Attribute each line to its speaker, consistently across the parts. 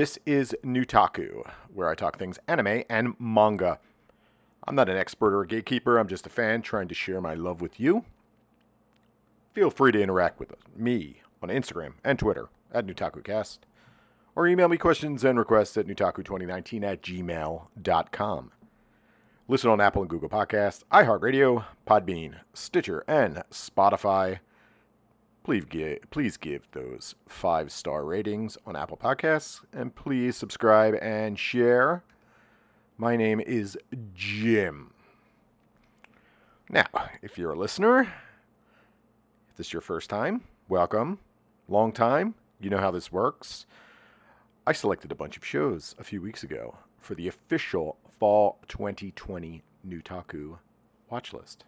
Speaker 1: This is Newtaku, where I talk things anime and manga. I'm not an expert or a gatekeeper, I'm just a fan trying to share my love with you. Feel free to interact with me on Instagram and Twitter at NewtakuCast, or email me questions and requests at newtaku2019 at gmail.com. Listen on Apple and Google Podcasts, iHeartRadio, Podbean, Stitcher, and Spotify. Please give, please give those five star ratings on Apple Podcasts, and please subscribe and share. My name is Jim. Now, if you're a listener, if this is your first time, welcome. Long time, you know how this works. I selected a bunch of shows a few weeks ago for the official Fall 2020 Newtaku watch list,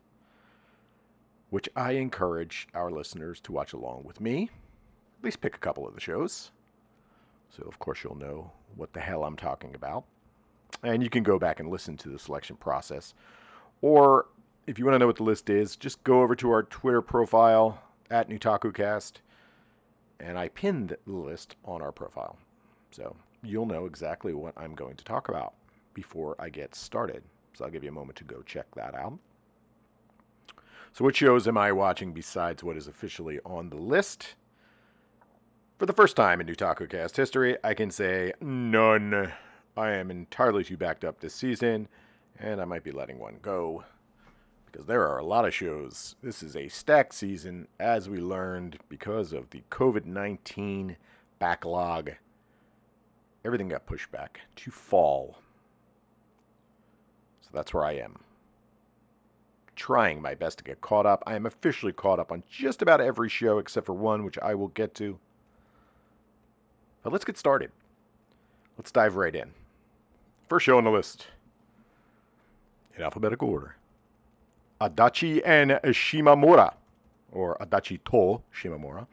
Speaker 1: which I encourage our listeners to watch along with me. At least pick a couple of the shows. So, of course, you'll know what the hell I'm talking about. And you can go back and listen to the selection process. Or if you want to know what the list is, just go over to our Twitter profile at NewtakuCast, and I pinned the list on our profile. So you'll know exactly what I'm going to talk about before I get started. So I'll give you a moment to go check that out. So, what shows am I watching besides what is officially on the list? For the first time in NewtakuCast history, I can say none. I am entirely too backed up this season, and I might be letting one go because there are a lot of shows. This is a stacked season, as we learned, because of the COVID 19 backlog. Everything got pushed back to fall. So that's where I am. Trying my best to get caught up. I am officially caught up on just about every show except for one, which I will get to. But let's get started. Let's dive right in. First show on the list, in alphabetical order Adachi and Shimamura, or Adachi to Shimamura.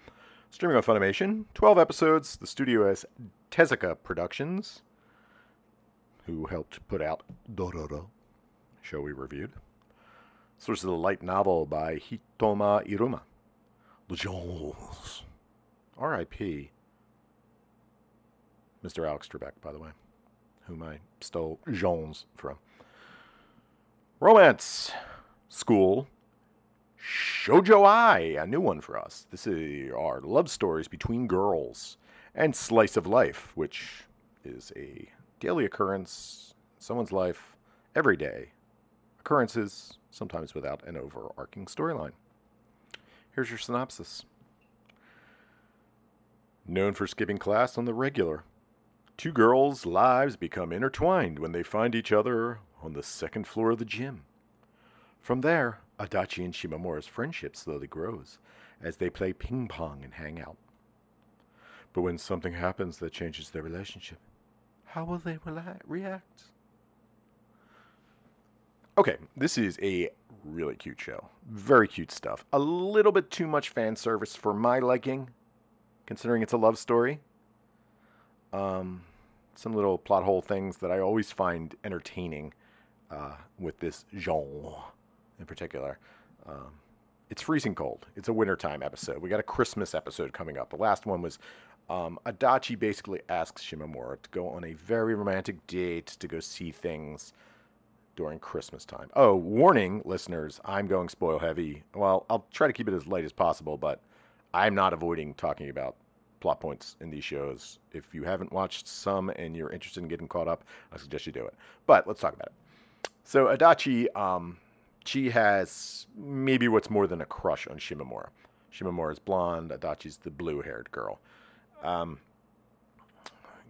Speaker 1: Streaming on Funimation, 12 episodes. The studio is Tezuka Productions, who helped put out Dororo, show we reviewed. Source is a light novel by Hitoma Iruma. The Jones. R.I.P. Mr. Alex Trebek, by the way, whom I stole Jones from. Romance School Shoujo Ai, a new one for us. This is our love stories between girls and Slice of Life, which is a daily occurrence in someone's life every day. Occurrences, sometimes without an overarching storyline. Here's your synopsis. Known for skipping class on the regular, two girls' lives become intertwined when they find each other on the second floor of the gym. From there, Adachi and Shimamura's friendship slowly grows as they play ping pong and hang out. But when something happens that changes their relationship, how will they react? Okay, this is a really cute show. Very cute stuff. A little bit too much fan service for my liking, considering it's a love story. Um, some little plot hole things that I always find entertaining uh, with this genre in particular. Um, it's freezing cold. It's a wintertime episode. We got a Christmas episode coming up. The last one was um, Adachi basically asks Shimamura to go on a very romantic date to go see things during Christmas time. Oh, warning, listeners, I'm going spoil heavy. Well, I'll try to keep it as light as possible, but I'm not avoiding talking about plot points in these shows. If you haven't watched some and you're interested in getting caught up, I suggest you do it. But let's talk about it. So Adachi, um, she has maybe what's more than a crush on Shimamura. Shimamura is blonde. Adachi's the blue-haired girl. Um,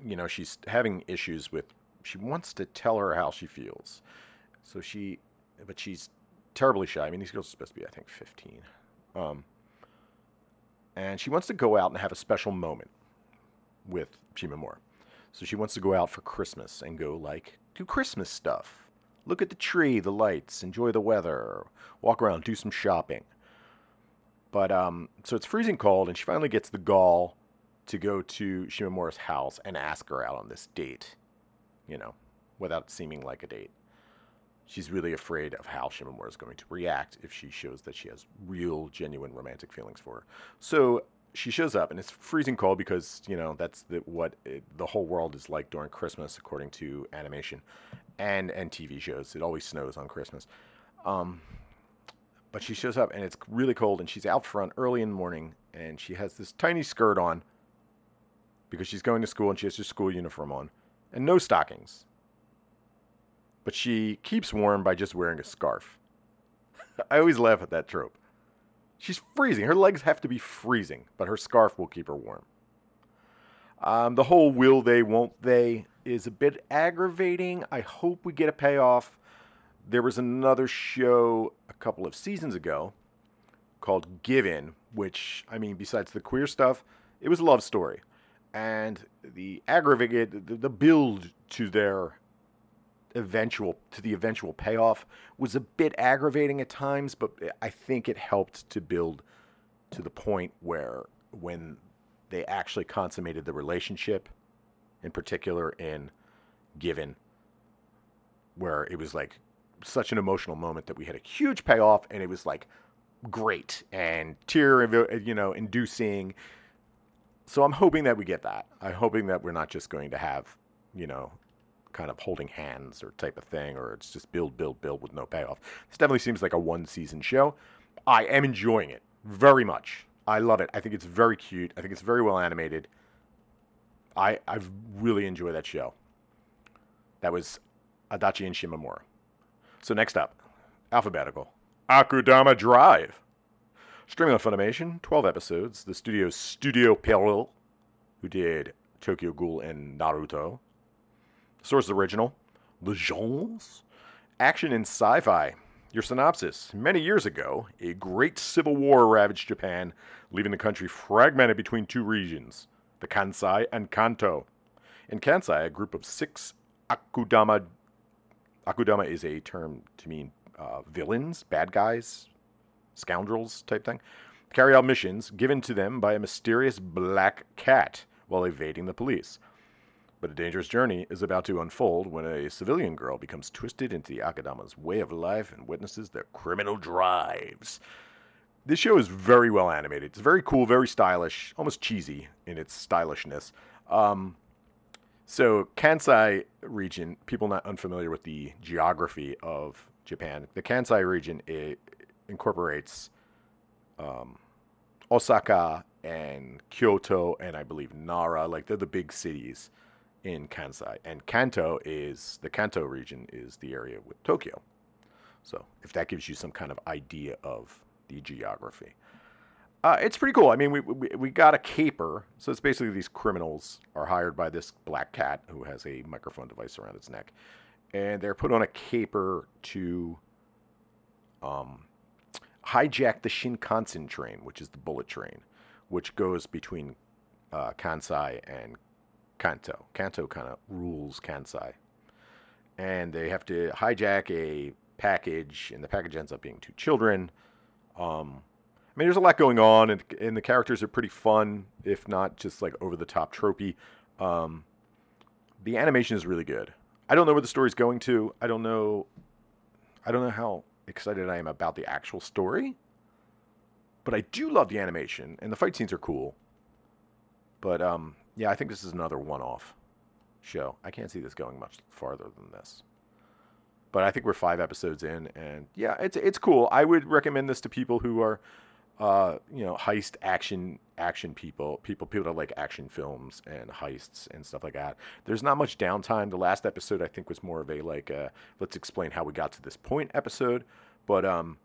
Speaker 1: you know, she's having issues with. She wants to tell her how she feels, so she, but she's terribly shy. I mean, these girls are supposed to be, I think, 15. Um, and she wants to go out and have a special moment with Shimamura. So she wants to go out for Christmas and go like do Christmas stuff. Look at the tree, the lights, enjoy the weather, walk around, do some shopping. But um, so it's freezing cold, and she finally gets the gall to go to Shimamura's house and ask her out on this date, you know, without seeming like a date. She's really afraid of how Shimamura is going to react if she shows that she has real, genuine romantic feelings for her. So she shows up and it's freezing cold because you know that's the, what it, the whole world is like during Christmas, according to animation and and TV shows. It always snows on Christmas. Um, but she shows up and it's really cold and she's out front early in the morning and she has this tiny skirt on because she's going to school and she has her school uniform on and no stockings. But she keeps warm by just wearing a scarf. I always laugh at that trope. She's freezing. Her legs have to be freezing, but her scarf will keep her warm. Um, the whole will they, won't they is a bit aggravating. I hope we get a payoff. There was another show a couple of seasons ago called Given, which, I mean, besides the queer stuff, it was a love story. And the aggravated, the, the build to their eventual, to the eventual payoff was a bit aggravating at times, but I think it helped to build to the point where when they actually consummated the relationship, in particular in Given, where it was like such an emotional moment that we had a huge payoff and it was like great and tear you know inducing. So i'm hoping that we get that. I'm hoping that we're not just going to have you know kind of holding hands or type of thing or it's just build build build with no payoff this definitely seems like a one season show i am enjoying it very much i love it i think it's very cute i think it's very well animated i i've really enjoyed that show that was adachi and shimamura so next up, alphabetical. Akudama Drive. Streaming on Funimation, 12 episodes. The studio's Studio Pierrot, who did Tokyo Ghoul and Naruto. Source original. The Genres. Action and sci-fi. Your synopsis. Many years ago, a great civil war ravaged Japan, leaving the country fragmented between two regions, the Kansai and Kanto. In Kansai, a group of six Akudama Akudama is a term to mean uh, villains, bad guys, scoundrels type thing. Carry out missions given to them by a mysterious black cat while evading the police. But a dangerous journey is about to unfold when a civilian girl becomes twisted into the Akudama's way of life and witnesses their criminal drives. This show is very well animated. It's very cool, very stylish, almost cheesy in its stylishness. Um, so Kansai region, people not unfamiliar with the geography of Japan, the Kansai region incorporates um, Osaka and Kyoto and I believe Nara, like they're the big cities in Kansai. And Kanto is the Kanto region is the area with Tokyo. So if that gives you some kind of idea of the geography. Uh, it's pretty cool. I mean, we, we, we got a caper. So it's basically these criminals are hired by this black cat who has a microphone device around its neck. And they're put on a caper to um, hijack the Shinkansen train, which is the bullet train, which goes between uh, Kansai and Kanto. Kanto kind of rules Kansai. And they have to hijack a package, and the package ends up being two children. Um, I mean, there's a lot going on, and, and the characters are pretty fun, if not just like over the top tropey. Um, the animation is really good. I don't know where the story's going to. I don't know. I don't know how excited I am about the actual story, but I do love the animation, and the fight scenes are cool. But um, yeah, I think this is another one-off show. I can't see this going much farther than this. But I think we're five episodes in, and yeah, it's it's cool. I would recommend this to people who are uh, you know, heist action action people, people people that like action films and heists and stuff like that. There's not much downtime. The last episode I think was more of a like uh, let's explain how we got to this point episode, but um,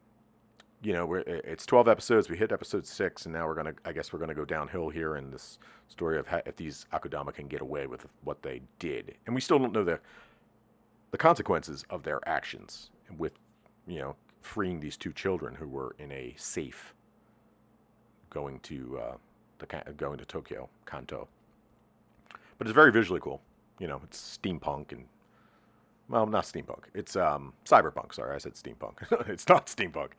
Speaker 1: you know, we're, it's 12 episodes. We hit episode six, and now we're gonna. I guess we're gonna go downhill here in this story of how, if these Akudama can get away with what they did, and we still don't know the the consequences of their actions with, you know, freeing these two children who were in a safe going to uh, the going to Tokyo Kanto. But it's very visually cool. You know, it's steampunk and well, not steampunk. It's um, cyberpunk. Sorry, I said steampunk. it's not steampunk.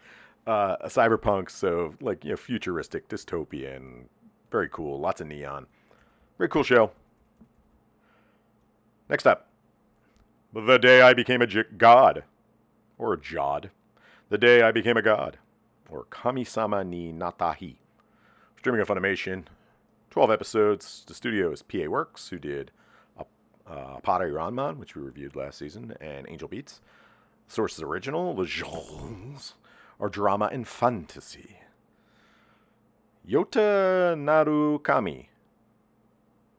Speaker 1: Uh, a cyberpunk, so like you know, futuristic, dystopian, very cool. Lots of neon. Very cool show. Next up, the day I became a j- god, or a jod. The day I became a god, or kami-sama ni Natta Hi streaming on Funimation. 12 episodes. The studio is PA Works, who did uh, Appare Ranman, which we reviewed last season, and Angel Beats. Source is original. The genres are drama and fantasy. Yota Narukami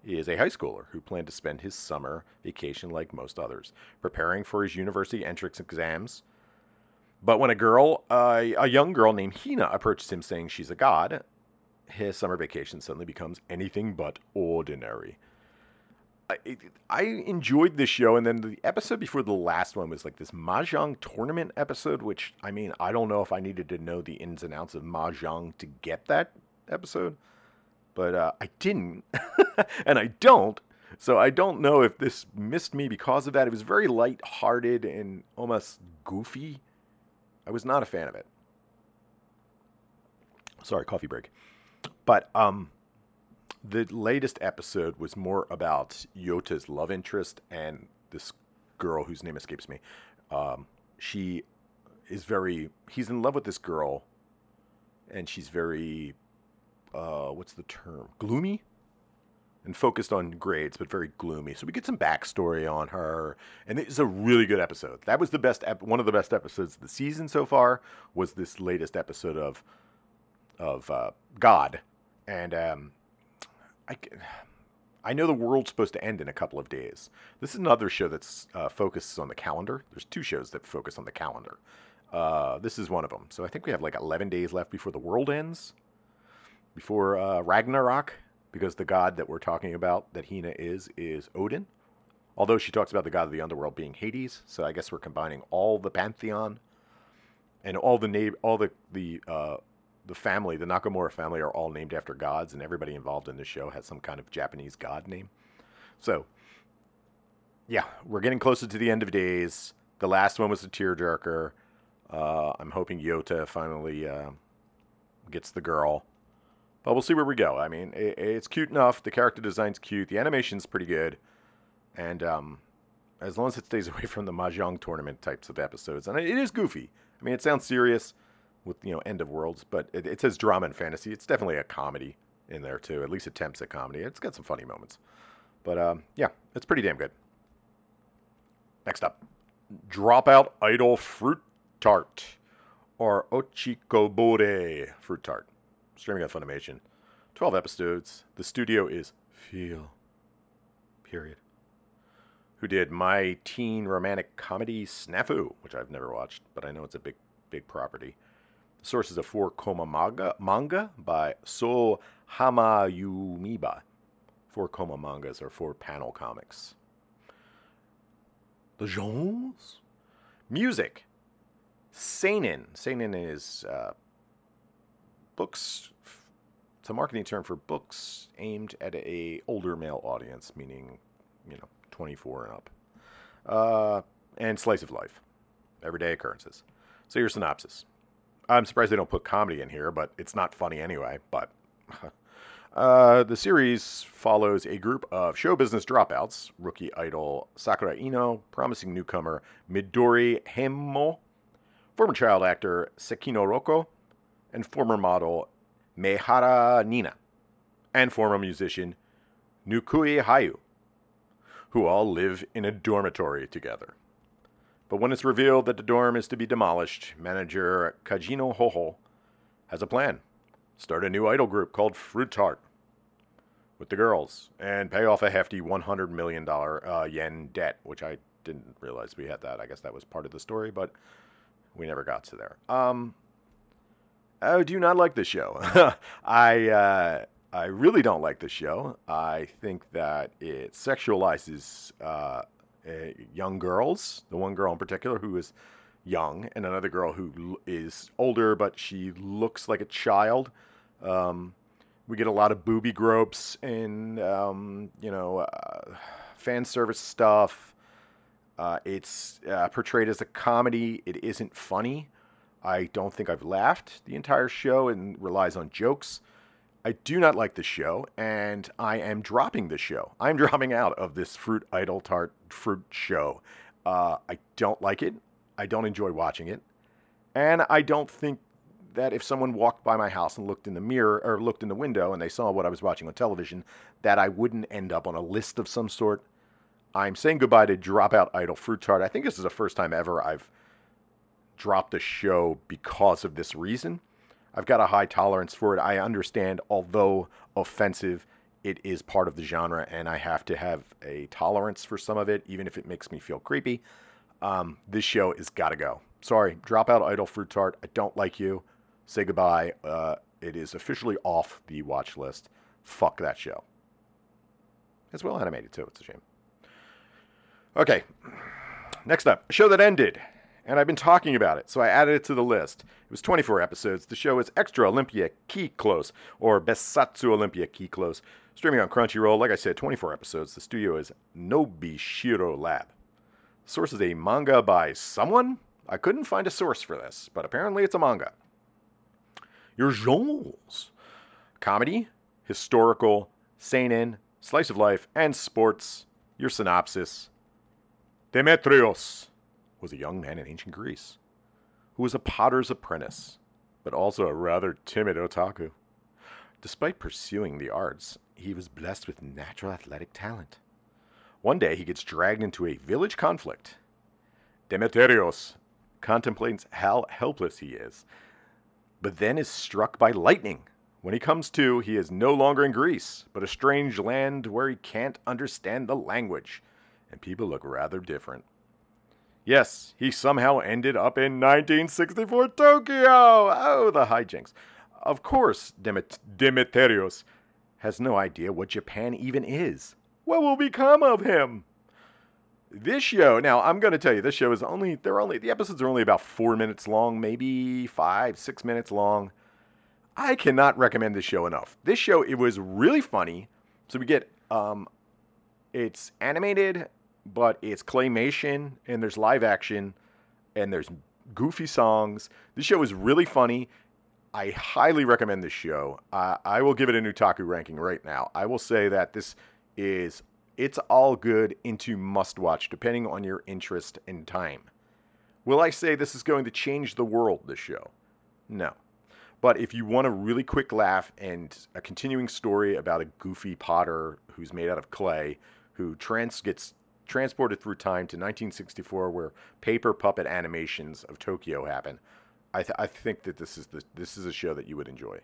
Speaker 1: is a high schooler who planned to spend his summer vacation like most others, preparing for his university entrance exams. But when a girl, uh, a young girl named Hina, approaches him saying she's a god, his summer vacation suddenly becomes anything but ordinary. I, I enjoyed this show, and then the episode before the last one was like this mahjong tournament episode, which I mean, I don't know if I needed to know the ins and outs of mahjong to get that episode, but uh, I didn't, and I don't. So I don't know if this missed me because of that. It was very light-hearted and almost goofy. I was not a fan of it. Sorry, coffee break. But um, the latest episode was more about Yota's love interest and this girl whose name escapes me. Um, she is very. He's in love with this girl, and she's very. Uh, what's the term? Gloomy and focused on grades, but very gloomy. So we get some backstory on her, and it's a really good episode. That was the best, ep- one of the best episodes of the season so far. Was this latest episode of of uh, God, and um, I, I know the world's supposed to end in a couple of days. This is another show that's uh, focuses on the calendar. There's two shows that focus on the calendar. Uh, this is one of them. So I think we have like 11 days left before the world ends, before uh, Ragnarok, because the god that we're talking about, that Hina is, is Odin. Although she talks about the god of the underworld being Hades, so I guess we're combining all the pantheon and all the na- all the the uh, the family, the Nakamura family, are all named after gods, and everybody involved in the show has some kind of Japanese god name. So, yeah, we're getting closer to the end of days. The last one was a tearjerker. Uh, I'm hoping Yota finally uh, gets the girl, but we'll see where we go. I mean, it, it's cute enough. The character design's cute. The animation's pretty good, and um, as long as it stays away from the mahjong tournament types of episodes, and it is goofy. I mean, it sounds serious with you know end of worlds, but it, it says drama and fantasy. It's definitely a comedy in there too. At least attempts at comedy. It's got some funny moments, but um, yeah, it's pretty damn good. Next up, Dropout Idol Fruit Tart or Ochikobore Fruit Tart, streaming on Funimation. Twelve episodes. The studio is Feel. Period. Who did my teen romantic comedy Snafu, which I've never watched, but I know it's a big, big property. Sources of four Koma manga, manga by So Hamayumiba. Four Koma mangas are four panel comics. The genres? Music. Seinen. Seinen is uh, books. It's a marketing term for books aimed at a older male audience, meaning, you know, 24 and up. Uh, and slice of life. Everyday occurrences. So your synopsis. I'm surprised they don't put comedy in here, but it's not funny anyway. But uh, the series follows a group of show business dropouts: rookie idol Sakura Ino, promising newcomer Midori Hemo, former child actor Sekino Roko, and former model Meihara Nina, and former musician Nukui Hayu, who all live in a dormitory together. But when it's revealed that the dorm is to be demolished, manager Kajino Hoho has a plan. Start a new idol group called Fruit Tart with the girls and pay off a hefty $100 million uh, yen debt, which I didn't realize we had that. I guess that was part of the story, but we never got to there. Um, I do not like this show. I uh, I really don't like this show. I think that it sexualizes uh, uh, young girls. The one girl in particular who is young, and another girl who is older, but she looks like a child. Um, we get a lot of booby gropes and um, you know uh, fan service stuff. Uh, it's uh, portrayed as a comedy. It isn't funny. I don't think I've laughed the entire show and relies on jokes. I do not like this show, and I am dropping the show. I'm dropping out of this Fruit Idol Tart Fruit show. Uh, I don't like it. I don't enjoy watching it, and I don't think that if someone walked by my house and looked in the mirror or looked in the window and they saw what I was watching on television, that I wouldn't end up on a list of some sort. I'm saying goodbye to Dropout Idol Fruit Tart. I think this is the first time ever I've dropped a show because of this reason. I've got a high tolerance for it. I understand, although offensive, it is part of the genre, and I have to have a tolerance for some of it, even if it makes me feel creepy. Um, this show is got to go. Sorry, drop out Idol Fruit Tart. I don't like you. Say goodbye. Uh, it is officially off the watch list. Fuck that show. It's well animated too. It's a shame. Okay, next up, show that ended, and I've been talking about it, so I added it to the list. It was 24 episodes. The show is Extra Olympia Kyklos, or Bessatsu Olympia Kyklos, streaming on Crunchyroll. Like I said, 24 episodes. The studio is Nobishiro Lab. Source is a manga by someone? I couldn't find a source for this, but apparently it's a manga. Your genres comedy, historical, seinen, slice of life, and sports. Your synopsis Demetrios was a young man in ancient Greece who was a potter's apprentice, but also a rather timid otaku. Despite pursuing the arts, he was blessed with natural athletic talent. One day he gets dragged into a village conflict. Demeterios contemplates how helpless he is, but then is struck by lightning. When he comes to, he is no longer in Greece, but a strange land where he can't understand the language, and people look rather different. Yes, he somehow ended up in 1964 Tokyo! Oh, the hijinks. Of course, Demet- Demeterios has no idea what Japan even is. What will become of him? This show, now I'm going to tell you, this show is only, they're only, the episodes are only about four minutes long, maybe five, six minutes long. I cannot recommend this show enough. This show, it was really funny. So we get, um, it's animated, but it's claymation and there's live action and there's goofy songs. This show is really funny. I highly recommend this show. Uh, I will give it a Newtaku ranking right now. I will say that this is it's all good into must watch depending on your interest and time. Will I say this is going to change the world this show? No. But if you want a really quick laugh and a continuing story about a goofy potter who's made out of clay who trans gets transported through time to 1964 where paper puppet animations of Tokyo happen, I, th- I think that this is the this is a show that you would enjoy.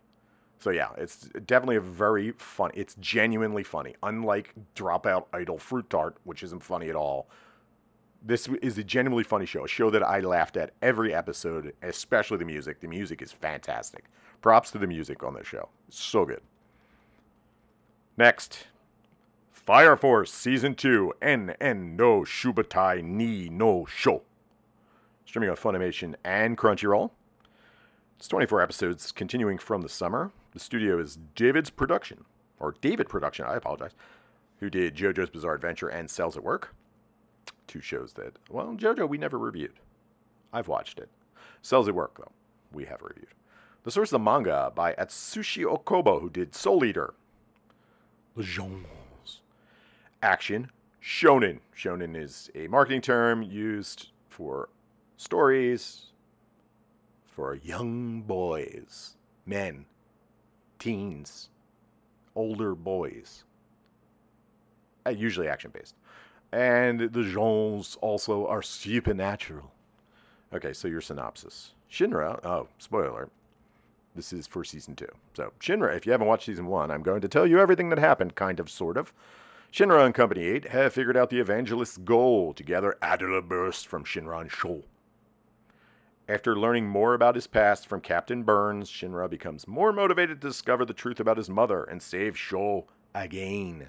Speaker 1: So yeah, it's definitely a very fun. It's genuinely funny. Unlike Dropout Idol Fruit Tart, which isn't funny at all. This is a genuinely funny show. A show that I laughed at every episode, especially the music. The music is fantastic. Props to the music on this show. So good. Next, Fire Force Season 2 Enen no Shouboutai ni no Sho. Streaming on Funimation and Crunchyroll. It's 24 episodes continuing from the summer. The studio is David's Production, or David Production, I apologize, who did JoJo's Bizarre Adventure and Cells at Work. Two shows that, well, JoJo we never reviewed. I've watched it. Cells at Work, though, we have reviewed. The source of the manga by Atsushi Okubo, who did Soul Eater. Genres. Action. Shonen. Shonen is a marketing term used for stories for young boys, men, teens, older boys. Uh, usually action based. And the genres also are supernatural. Okay, so your synopsis. Shinra, oh, spoiler. This is for season two. So, Shinra, if you haven't watched season one, I'm going to tell you everything that happened, kind of, sort of. Shinra and Company 8 have figured out the evangelist's goal to gather Adolla Burst from Shinran Sho. After learning more about his past from Captain Burns, Shinra becomes more motivated to discover the truth about his mother and save Sho again.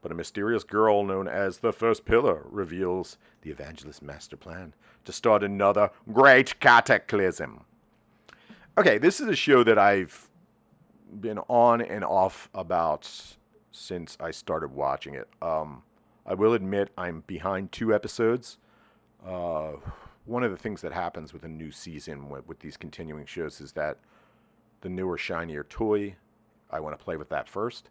Speaker 1: But a mysterious girl known as the First Pillar reveals the evangelist's master plan to start another great cataclysm. Okay, this is a show that I've been on and off about since I started watching it. Um, I will admit I'm behind two episodes. Uh, one of the things that happens with a new season with, with these continuing shows is that the newer, shinier toy, I want to play with that first.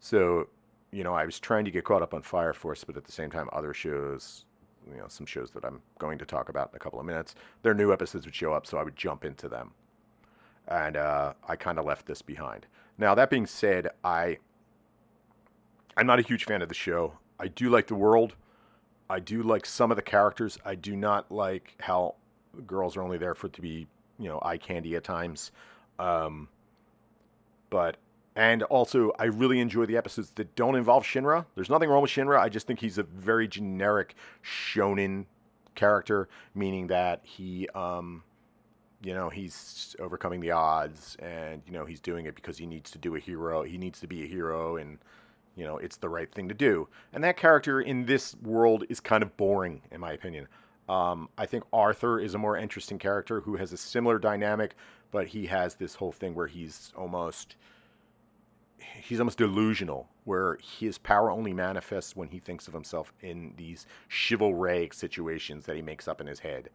Speaker 1: So, you know, I was trying to get caught up on Fire Force, but at the same time, other shows, you know, some shows that I'm going to talk about in a couple of minutes, their new episodes would show up, so I would jump into them. and uh, I kind of left this behind. Now that being said, I I'm not a huge fan of the show. I do like the world. I do like some of the characters. I do not like how girls are only there for to be, you know, eye candy at times. Um, but and also, I really enjoy the episodes that don't involve Shinra. There's nothing wrong with Shinra. I just think he's a very generic shonen character, meaning that he, um, you know, he's overcoming the odds, and you know, he's doing it because he needs to do a hero. He needs to be a hero, and you know, it's the right thing to do. And that character in this world is kind of boring, in my opinion. Um, I think Arthur is a more interesting character who has a similar dynamic, but he has this whole thing where he's almost he's almost delusional, where his power only manifests when he thinks of himself in these chivalric situations that he makes up in his head.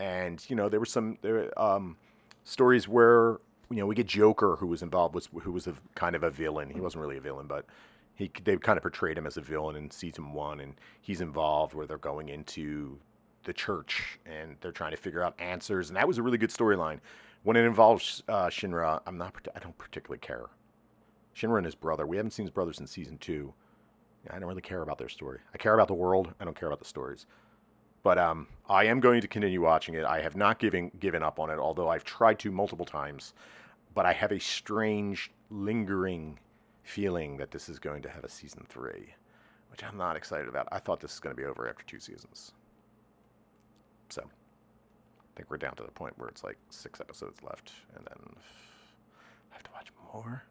Speaker 1: And you know, there were some there um, stories where you know we get Joker, who was involved, was who was a kind of a villain. He wasn't really a villain, but he they kind of portrayed him as a villain in season one, and he's involved where they're going into the church and they're trying to figure out answers, and that was a really good storyline. When it involves uh, Shinra, I'm not. I don't particularly care. Shinra and his brother. We haven't seen his brother since season two. I don't really care about their story. I care about the world. I don't care about the stories. But um, I am going to continue watching it. I have not given given up on it, although I've tried to multiple times. But I have a strange, lingering feeling that this is going to have a season three, which I'm not excited about. I thought this was going to be over after two seasons. So I think we're down to the point where it's like six episodes left, and then I have to watch more.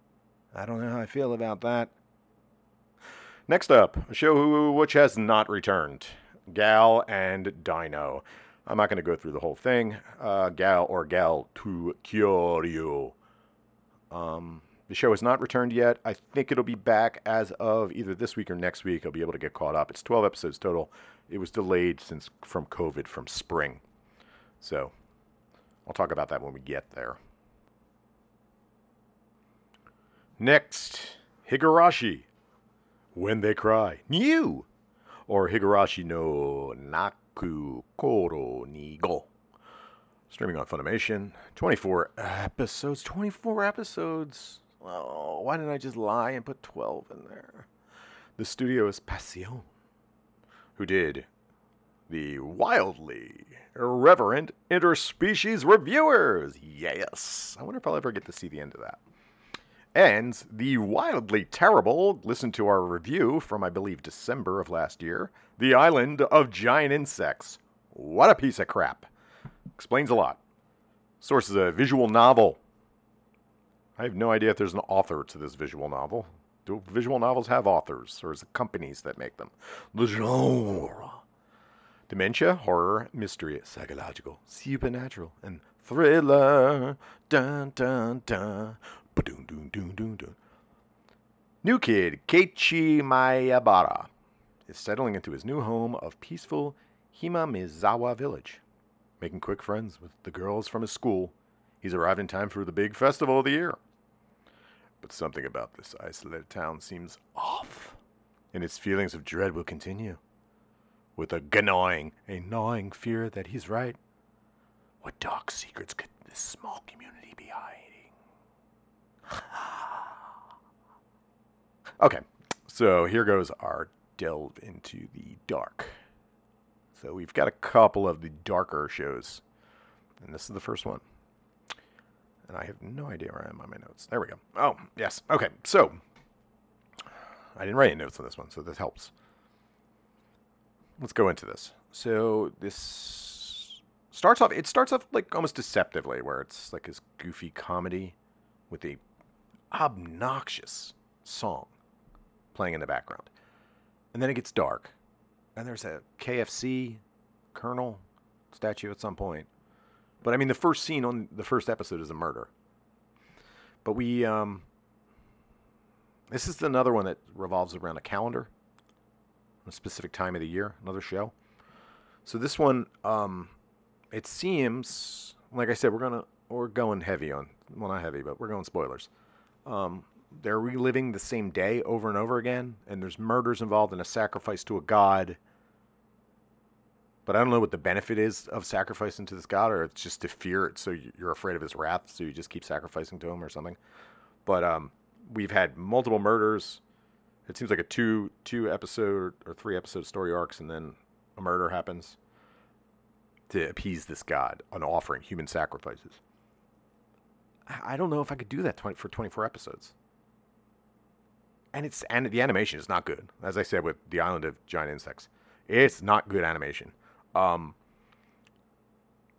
Speaker 1: I don't know how I feel about that. Next up, a show which has not returned Gal and Dino. I'm not going to go through the whole thing. Uh, Gal or Gal to Kyoryu. Um, the show has not returned yet. I think it'll be back as of either this week or next week. I'll be able to get caught up. It's 12 episodes total. It was delayed since from COVID from spring. So I'll talk about that when we get there. Next, Higurashi. When They Cry. New! Or Higurashi no Naku Koro ni Go. Streaming on Funimation. 24 episodes. 24 episodes. Oh, why didn't I just lie and put 12 in there? The studio is Passion, who did the wildly irreverent interspecies reviewers. Yes. I wonder if I'll ever get to see the end of that and the wildly terrible, listen to our review from, I believe, December of last year The Island of Giant Insects. What a piece of crap. Explains a lot. Source is a visual novel. I have no idea if there's an author to this visual novel. Do visual novels have authors, or is it companies that make them? The genre. Dementia, horror, mystery, psychological, supernatural, and thriller. Dun dun dun. New kid, Keiichi Maebara is settling into his new home of peaceful Hinamizawa village. Making quick friends with the girls from his school, he's arrived in time for the big festival of the year. But something about this isolated town seems off, and his feelings of dread will continue. With a gnawing, a gnawing fear that he's right. What dark secrets could this small community be hiding? okay, so here goes our delve into the dark. So we've got a couple of the darker shows, and this is the first one. And I have no idea where I am on my notes. There we go. Oh, yes. Okay, so I didn't write any notes on this one, so this helps. Let's go into this. So this starts off. It starts off like almost deceptively, where it's like this goofy comedy with a obnoxious song playing in the background. And then it gets dark. And there's a KFC Colonel statue at some point. But I mean, the first scene on the first episode is a murder. But we, um, this is another one that revolves around a calendar, a specific time of the year, another show. So this one, um, it seems like I said, we're gonna we're going heavy on well not heavy, but we're going spoilers um, they're reliving the same day over and over again, and there's murders involved and a sacrifice to a god. But I don't know what the benefit is of sacrificing to this god, or it's just to fear it, so you- you're afraid of his wrath, so you just keep sacrificing to him or something. But um, we've had multiple murders. It seems like a two two episode or three episode story arcs, and then a murder happens to appease this god, on offering, human sacrifices. I I don't know if I could do that 20, for 24 episodes. And it's and the animation is not good. As I said with the Island of Giant Insects, it's not good animation. Um,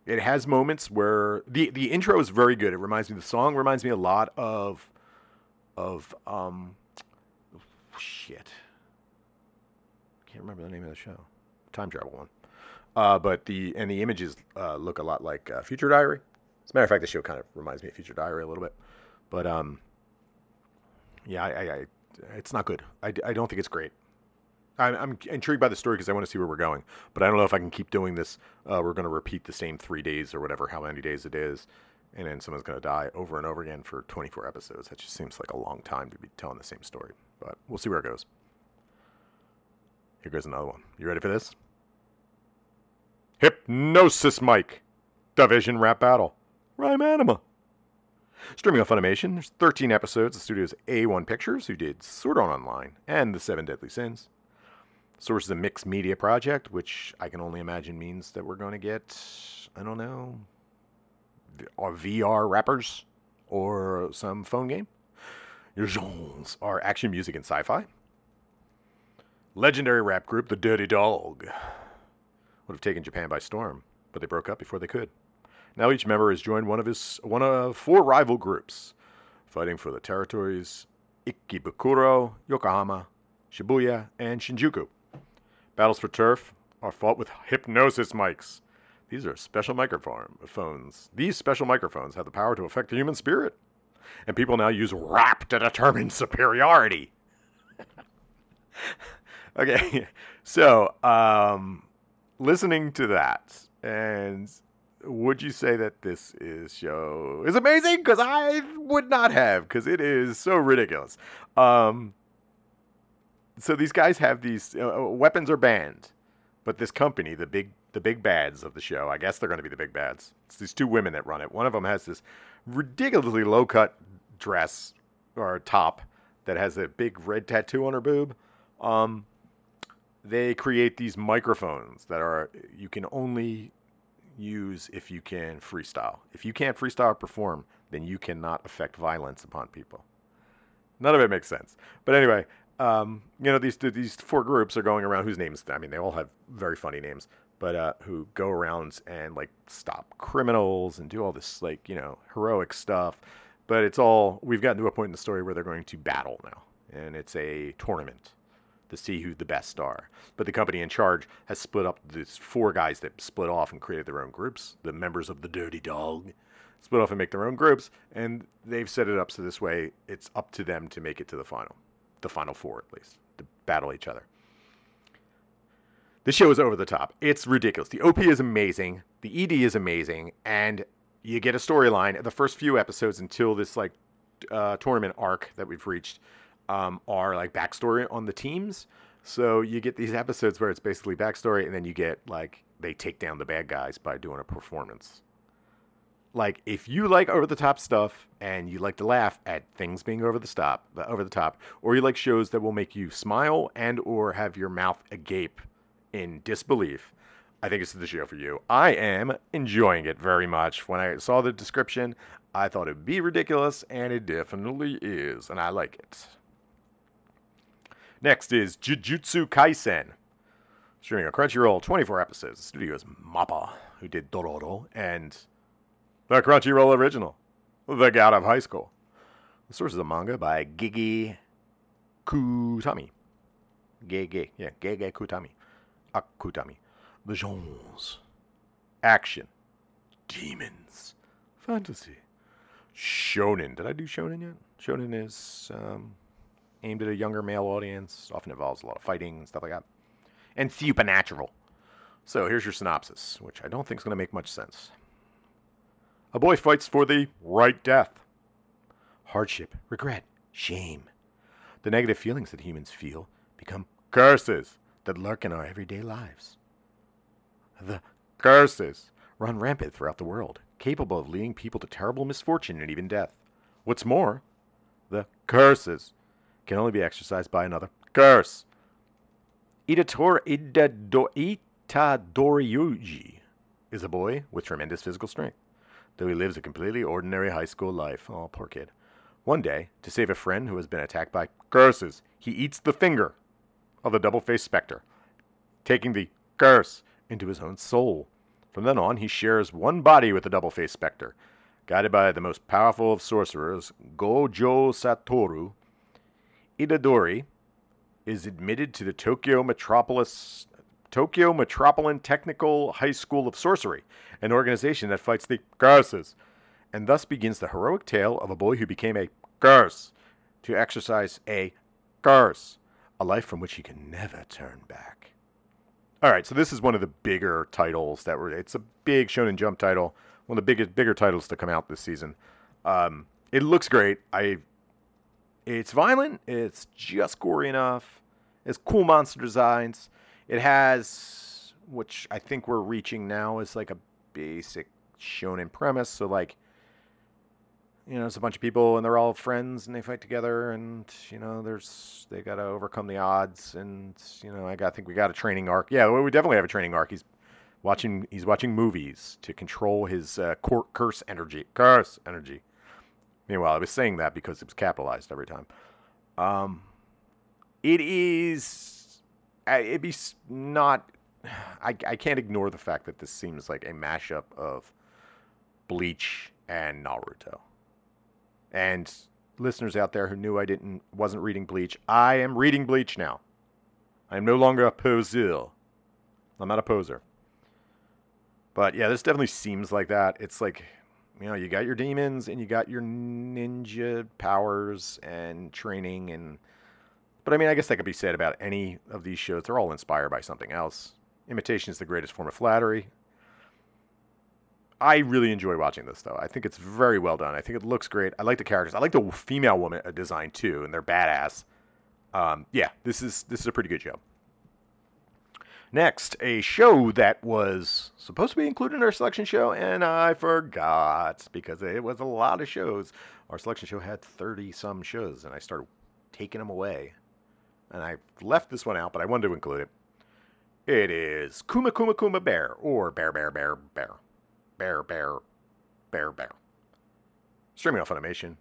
Speaker 1: it has moments where the the intro is very good. It reminds me the song reminds me a lot of of um shit. Can't remember the name of the show. Time travel one. Uh, but the and the images uh, look a lot like uh, Future Diary. As a matter of fact, the show kind of reminds me of Future Diary a little bit. But um, yeah, I, I, I it's not good. I, I don't think it's great. I'm, I'm intrigued by the story because I want to see where we're going. But I don't know if I can keep doing this. Uh, we're going to repeat the same three days or whatever, how many days it is, and then someone's going to die over and over again for 24 episodes. That just seems like a long time to be telling the same story. But we'll see where it goes. Here goes another one. You ready for this? Hypnosis Mic. Division Rap Battle. Rhyme Anima. Streaming on Funimation, there's 13 episodes. The studio's A1 Pictures, who did Sword Art Online and The Seven Deadly Sins. Source is a mixed media project, which I can only imagine means that we're going to get, I don't know, v- uh, VR rappers or some phone game. Your genres are action music and sci fi. Legendary rap group The Dirty Dog would have taken Japan by storm, but they broke up before they could. Now each member has joined one of his one of four rival groups, fighting for the territories Ikebukuro, Yokohama, Shibuya, and Shinjuku. Battles for turf are fought with hypnosis mics. These are special microphones. These special microphones have the power to affect the human spirit, and people now use rap to determine superiority. okay, so um, listening to that and would you say that this is show is amazing because i would not have because it is so ridiculous um so these guys have these uh, weapons are banned but this company the big the big bads of the show i guess they're going to be the big bads it's these two women that run it one of them has this ridiculously low cut dress or top that has a big red tattoo on her boob um they create these microphones that are you can only use if you can freestyle. If you can't freestyle or perform, then you cannot affect violence upon people. None of it makes sense. But anyway, um, you know these these four groups are going around whose names I mean they all have very funny names, but uh, who go around and like stop criminals and do all this like you know heroic stuff. But it's all we've gotten to a point in the story where they're going to battle now, and it's a tournament to see who the best are. But the company in charge has split up these four guys that split off and created their own groups. The members of the Dirty Dog split off and make their own groups, and they've set it up so this way it's up to them to make it to the final, the final four at least, to battle each other. The show is over the top. It's ridiculous. The OP is amazing. The ED is amazing, and you get a storyline. The first few episodes until this like uh, tournament arc that we've reached um, are like backstory on the teams. So you get these episodes where it's basically backstory, and then you get like they take down the bad guys by doing a performance. Like if you like over the top stuff and you like to laugh at things being over the stop, over the top, or you like shows that will make you smile and or have your mouth agape in disbelief, I think it's the show for you. I am enjoying it very much. When I saw the description, I thought it'd be ridiculous, and it definitely is, and I like it. Next is Jujutsu Kaisen. Streaming on Crunchyroll, 24 episodes. The studio is Mappa, who did Dororo, and the Crunchyroll original, The God of High School. The source is a manga by Gege Kutami. Gege, yeah, Gege Kutami. Akutami. The genres. Action. Demons. Fantasy. Shonen. Did I do shonen yet? Shonen is um, aimed at a younger male audience. Often involves a lot of fighting and stuff like that. And supernatural. So here's your synopsis, which I don't think is going to make much sense. A boy fights for the right death. Hardship, regret, shame. The negative feelings that humans feel become curses that lurk in our everyday lives. The curses run rampant throughout the world, capable of leading people to terrible misfortune and even death. What's more, the curses can only be exercised by another curse. Itator, Itador, Itadori Yuji is a boy with tremendous physical strength, though he lives a completely ordinary high school life. Oh, poor kid. One day, to save a friend who has been attacked by curses, he eats the finger of the double faced specter, taking the curse into his own soul. From then on, he shares one body with the double faced specter. Guided by the most powerful of sorcerers, Gojo Satoru, Itadori is admitted to the Tokyo Metropolis Tokyo Metropolitan Technical High School of Sorcery, an organization that fights the curses, and thus begins the heroic tale of a boy who became a curse to exercise a curse, a life from which he can never turn back. All right, so this is one of the bigger titles that were. It's a big Shonen Jump title, one of the biggest, bigger titles to come out this season. Um, it looks great. I, it's violent. It's just gory enough. It's cool monster designs. It has, which I think we're reaching now, is like a basic shonen premise. So like, you know, it's a bunch of people and they're all friends and they fight together and you know, there's they got to overcome the odds and you know, I got I think we got a training arc. Yeah, we definitely have a training arc. He's watching he's watching movies to control his uh, curse energy. Curse energy. Meanwhile, I was saying that because it was capitalized every time. Um, it is. It'd be not. I, I can't ignore the fact that this seems like a mashup of Bleach and Naruto. And listeners out there who knew I didn't wasn't reading Bleach, I am reading Bleach now. I am no longer a poser. I'm not a poser. But yeah, this definitely seems like that. It's like, you know, you got your demons and you got your ninja powers and training and but I mean, I guess that could be said about any of these shows. They're all inspired by something else. Imitation is the greatest form of flattery. I really enjoy watching this though. I think it's very well done. I think it looks great. I like the characters. I like the female woman design too, and they're badass. Um, yeah, this is this is a pretty good show. Next, a show that was supposed to be included in our selection show, and I forgot because it was a lot of shows. Our selection show had 30 some shows, and I started taking them away. And I left this one out, but I wanted to include it. It is Kuma Kuma Kuma Bear, or Bear Bear Bear Bear. Bear Bear Bear Bear. Streaming off Funimation.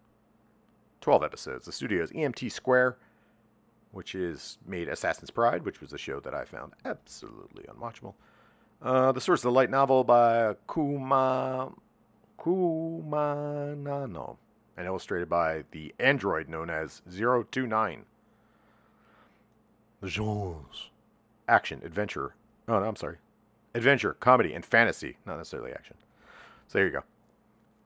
Speaker 1: 12 episodes. The studio is EMT Square which is made Assassin's Pride, which was a show that I found absolutely unwatchable. Uh, the source of the light novel by Kuma Kumanano, and illustrated by the android known as 029. Genres. Action, adventure. Oh, no, I'm sorry. Adventure, comedy, and fantasy. Not necessarily action. So there you go.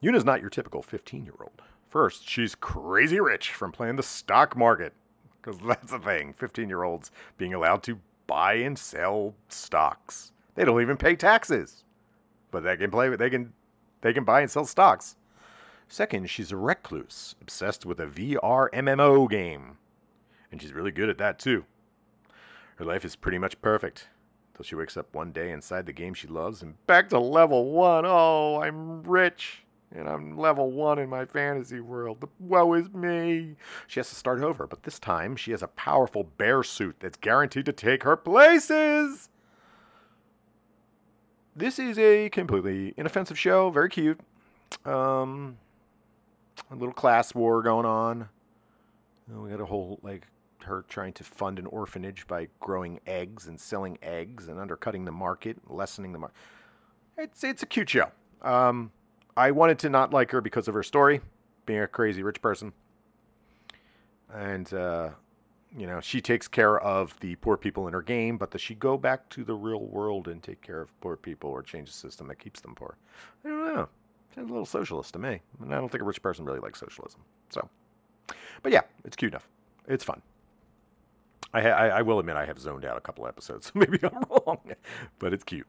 Speaker 1: Yuna's not your typical 15 year old. First, she's crazy rich from playing the stock market because that's the thing 15 year olds being allowed to buy and sell stocks. They don't even pay taxes, but they can play. They can they can buy and sell stocks. Second, she's a recluse, obsessed with a VR MMO game, and she's really good at that too. Her life is pretty much perfect until she wakes up one day inside the game she loves and back to level one. Oh, I'm rich and I'm level one in my fantasy world. Woe is me. She has to start over, but this time she has a powerful bear suit that's guaranteed to take her places. This is a completely inoffensive show, very cute. Um, a little class war going on. We got a whole like her trying to fund an orphanage by growing eggs and selling eggs and undercutting the market, lessening the market. It's it's a cute show. Um, I wanted to not like her because of her story, being a crazy rich person. And, uh, you know, she takes care of the poor people in her game, but does she go back to the real world and take care of poor people or change the system that keeps them poor? I don't know. Sounds a little socialist to me. And I don't think a rich person really likes socialism. So, but yeah, it's cute enough. It's fun. I, I, I will admit I have zoned out a couple episodes. So maybe I'm wrong, but it's cute.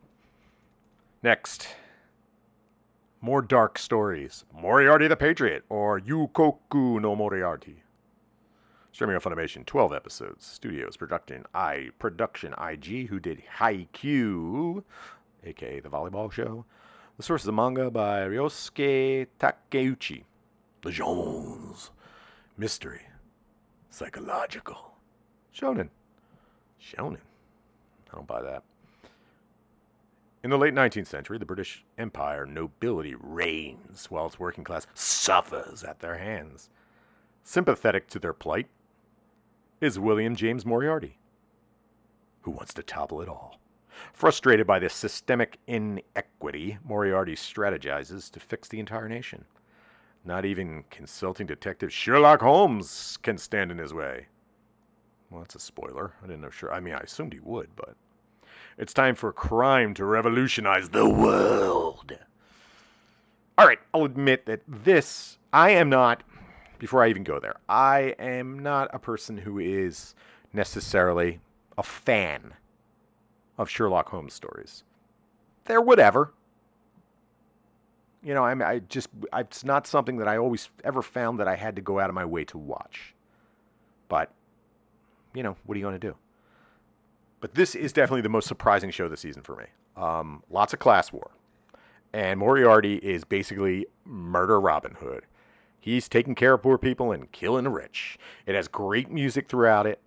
Speaker 1: Next, more dark stories. Moriarty the Patriot or Yukoku no Moriarty. Streaming on Funimation, 12 episodes. Studios, production, I, production IG, who did Haikyuu, aka The Volleyball Show. The source is a manga by Ryosuke Takeuchi. The Jones. Mystery. Psychological. Shonen. Shonen. I don't buy that. In the late 19th century, the British Empire nobility reigns while its working class suffers at their hands. Sympathetic to their plight is William James Moriarty, who wants to topple it all. Frustrated by this systemic inequity, Moriarty strategizes to fix the entire nation. Not even consulting detective Sherlock Holmes can stand in his way. Well, that's a spoiler. I didn't know sure. I mean, I assumed he would, but it's time for crime to revolutionize the world. All right, I'll admit that this I am not before I even go there. I am not a person who is necessarily a fan of Sherlock Holmes stories. They're whatever. You know, I mean, I just it's not something that I always ever found that I had to go out of my way to watch. But you know, what are you going to do? But this is definitely the most surprising show this season for me. Um, lots of class war, and Moriarty is basically murder Robin Hood. He's taking care of poor people and killing the rich. It has great music throughout it.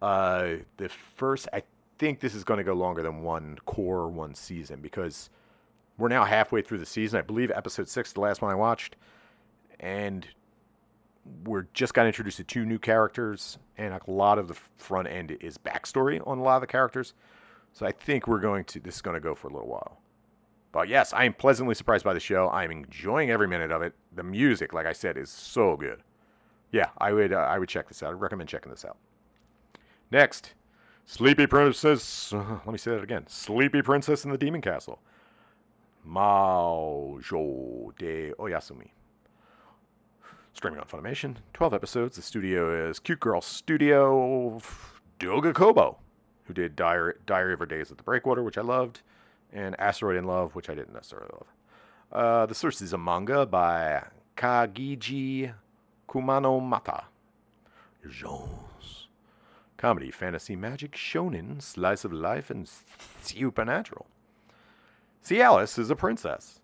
Speaker 1: Uh, the first, I think this is going to go longer than one core one season because we're now halfway through the season. I believe episode six, the last one I watched, and we're just got introduced to two new characters, and a lot of the front end is backstory on a lot of the characters. So I think we're going to this is going to go for a little while. But yes, I am pleasantly surprised by the show. I am enjoying every minute of it. The music, like I said, is so good. Yeah, I would uh, I would check this out. I recommend checking this out. Next, Sleepy Princess. Let me say that again. Sleepy Princess in the Demon Castle. Maojo de Oyasumi. Streaming on Funimation. 12 episodes. The studio is Cute Girl Studio. Doga Kobo, who did Diary, Diary of Her Days at the Breakwater, which I loved, and Asteroid in Love, which I didn't necessarily love. Uh, the source is a manga by Kagiji Kumanomata. Jones. Comedy, fantasy, magic, shonen, slice of life, and supernatural. Cialis is a princess.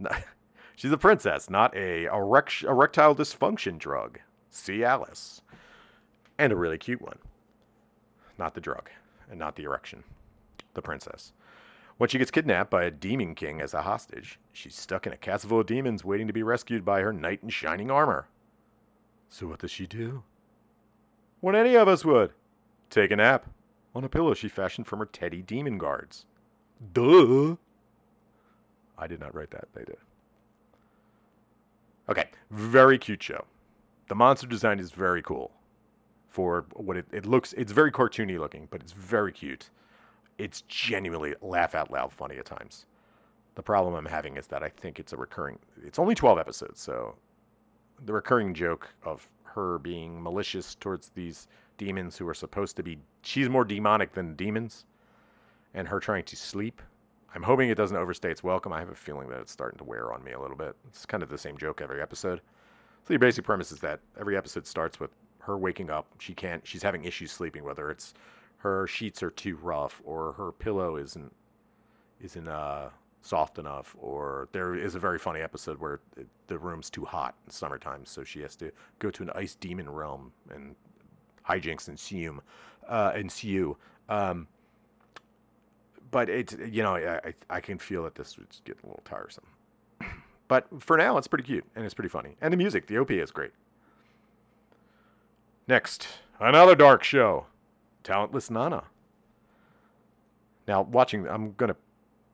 Speaker 1: She's a princess, not a erect- erectile dysfunction drug. See Alice. And a really cute one. Not the drug, and not the erection. The princess. When she gets kidnapped by a demon king as a hostage, she's stuck in a castle full of demons waiting to be rescued by her knight in shining armor. So what does she do? What any of us would. Take a nap on a pillow she fashioned from her teddy demon guards. Duh. I did not write that, they did. Okay, very cute show. The monster design is very cool for what it, it looks. It's very cartoony looking, but it's very cute. It's genuinely laugh out loud funny at times. The problem I'm having is that I think it's a recurring. It's only 12 episodes, so the recurring joke of her being malicious towards these demons who are supposed to be. She's more demonic than demons, and her trying to sleep I'm hoping it doesn't overstay its welcome. I have a feeling that it's starting to wear on me a little bit. It's kind of the same joke every episode. So your basic premise is that every episode starts with her waking up. She can't. She's having issues sleeping, whether it's her sheets are too rough or her pillow isn't isn't uh, soft enough, or there is a very funny episode where it, the room's too hot in summertime, so she has to go to an ice demon realm and hijinks ensue. Uh, ensue. Um, but it's you know I I can feel that this would get a little tiresome. but for now, it's pretty cute and it's pretty funny, and the music, the OP is great. Next, another dark show, Talentless Nana. Now, watching, I'm gonna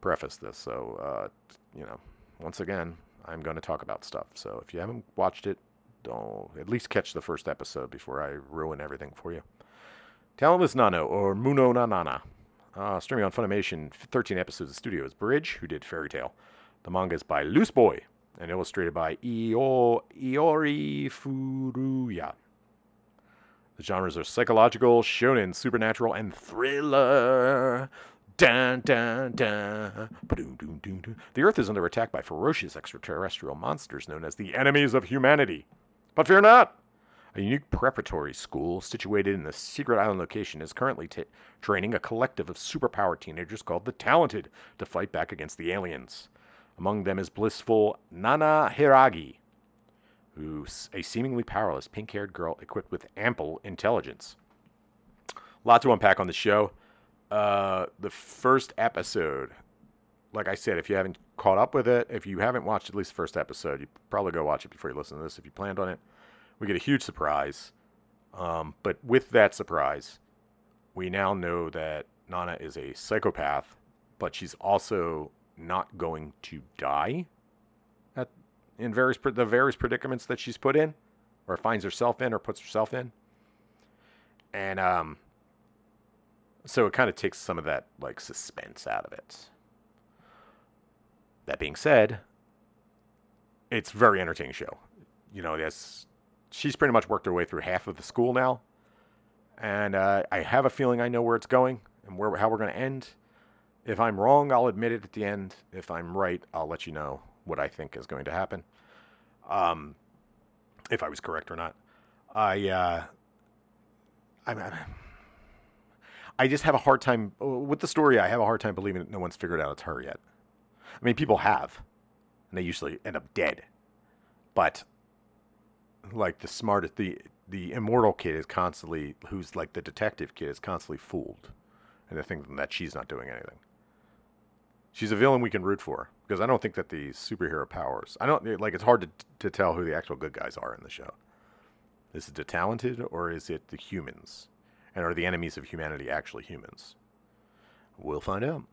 Speaker 1: preface this, so uh, you know, once again, I'm going to talk about stuff. So if you haven't watched it, don't at least catch the first episode before I ruin everything for you. Talentless Nana or Muno Nanana uh, streaming on Funimation, 13 episodes of studio is Bridge, who did Fairy Tail. The manga is by Loose Boy and illustrated by Io- Iori Furuya. The genres are psychological, shonen, supernatural, and thriller. Dun, dun, dun. The Earth is under attack by ferocious extraterrestrial monsters known as the enemies of humanity. But fear not! A unique preparatory school situated in the secret island location is currently t- training a collective of superpowered teenagers called the Talented to fight back against the aliens. Among them is blissful Nana Hiiragi, who's a seemingly powerless pink haired girl equipped with ample intelligence. Lot to unpack on the show. Uh, the first episode, like I said, if you haven't caught up with it, if you haven't watched at least the first episode, you probably go watch it before you listen to this if you planned on it. We get a huge surprise. Um, but with that surprise, we now know that Nana is a psychopath, but she's also not going to die at in various the various predicaments that she's put in, or finds herself in, or puts herself in. And um, so it kind of takes some of that like suspense out of it. That being said, it's very entertaining show. You know, yes, she's pretty much worked her way through half of the school now, and uh, I have a feeling I know where it's going and where how we're going to end. If I'm wrong, I'll admit it at the end. If I'm right, I'll let you know what I think is going to happen. Um, if I was correct or not. I, uh, I, I just have a hard time with the story. I have a hard time believing that no one's figured out it's her yet. I mean, people have, and they usually end up dead. But like the smartest, the the immortal kid is constantly, who's like the detective kid, is constantly fooled, and they think that she's not doing anything. She's a villain we can root for because I don't think that the superhero powers. I don't like. It's hard to to tell who the actual good guys are in the show. Is it the talented or is it the humans? And are the enemies of humanity actually humans? We'll find out.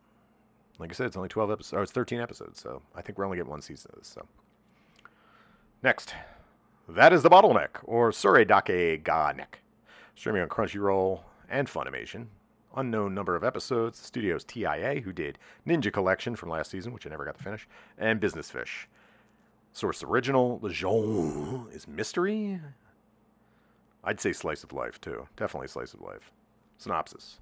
Speaker 1: Like I said, it's only 12 episodes, or it's 13 episodes, so I think we're only getting one season of this. So, next, that is the bottleneck, or Sore Dake Ga Neck, streaming on Crunchyroll and Funimation. Unknown number of episodes. The studio's TIA, who did Ninja Collection from last season, which I never got to finish, and Business Fish. Source original. The is mystery. I'd say slice of life too. Definitely slice of life. Synopsis.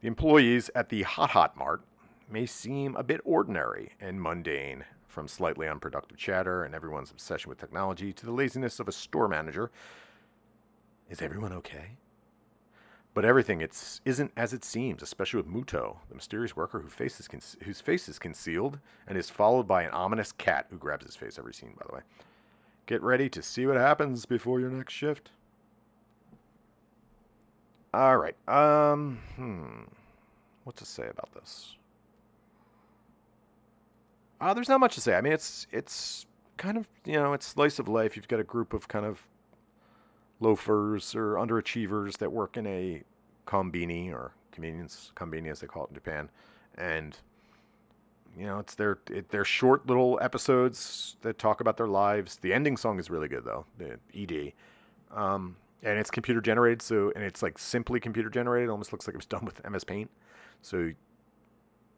Speaker 1: The employees at the Hot Hot Mart may seem a bit ordinary and mundane, from slightly unproductive chatter and everyone's obsession with technology to the laziness of a store manager. Is everyone okay? But everything it's isn't as it seems, especially with Muto, the mysterious worker con- whose face is concealed and is followed by an ominous cat who grabs his face every scene. By the way, get ready to see what happens before your next shift. All right. Um. Hmm. What to say about this? Uh, there's not much to say. I mean, it's it's kind of you know it's slice of life. You've got a group of kind of loafers or underachievers that work in a kombini or convenience kombini as they call it in Japan, and you know it's their it, they're short little episodes that talk about their lives. The ending song is really good though, the ED, um, and it's computer generated. So and it's like simply computer generated. It almost looks like it was done with MS Paint. So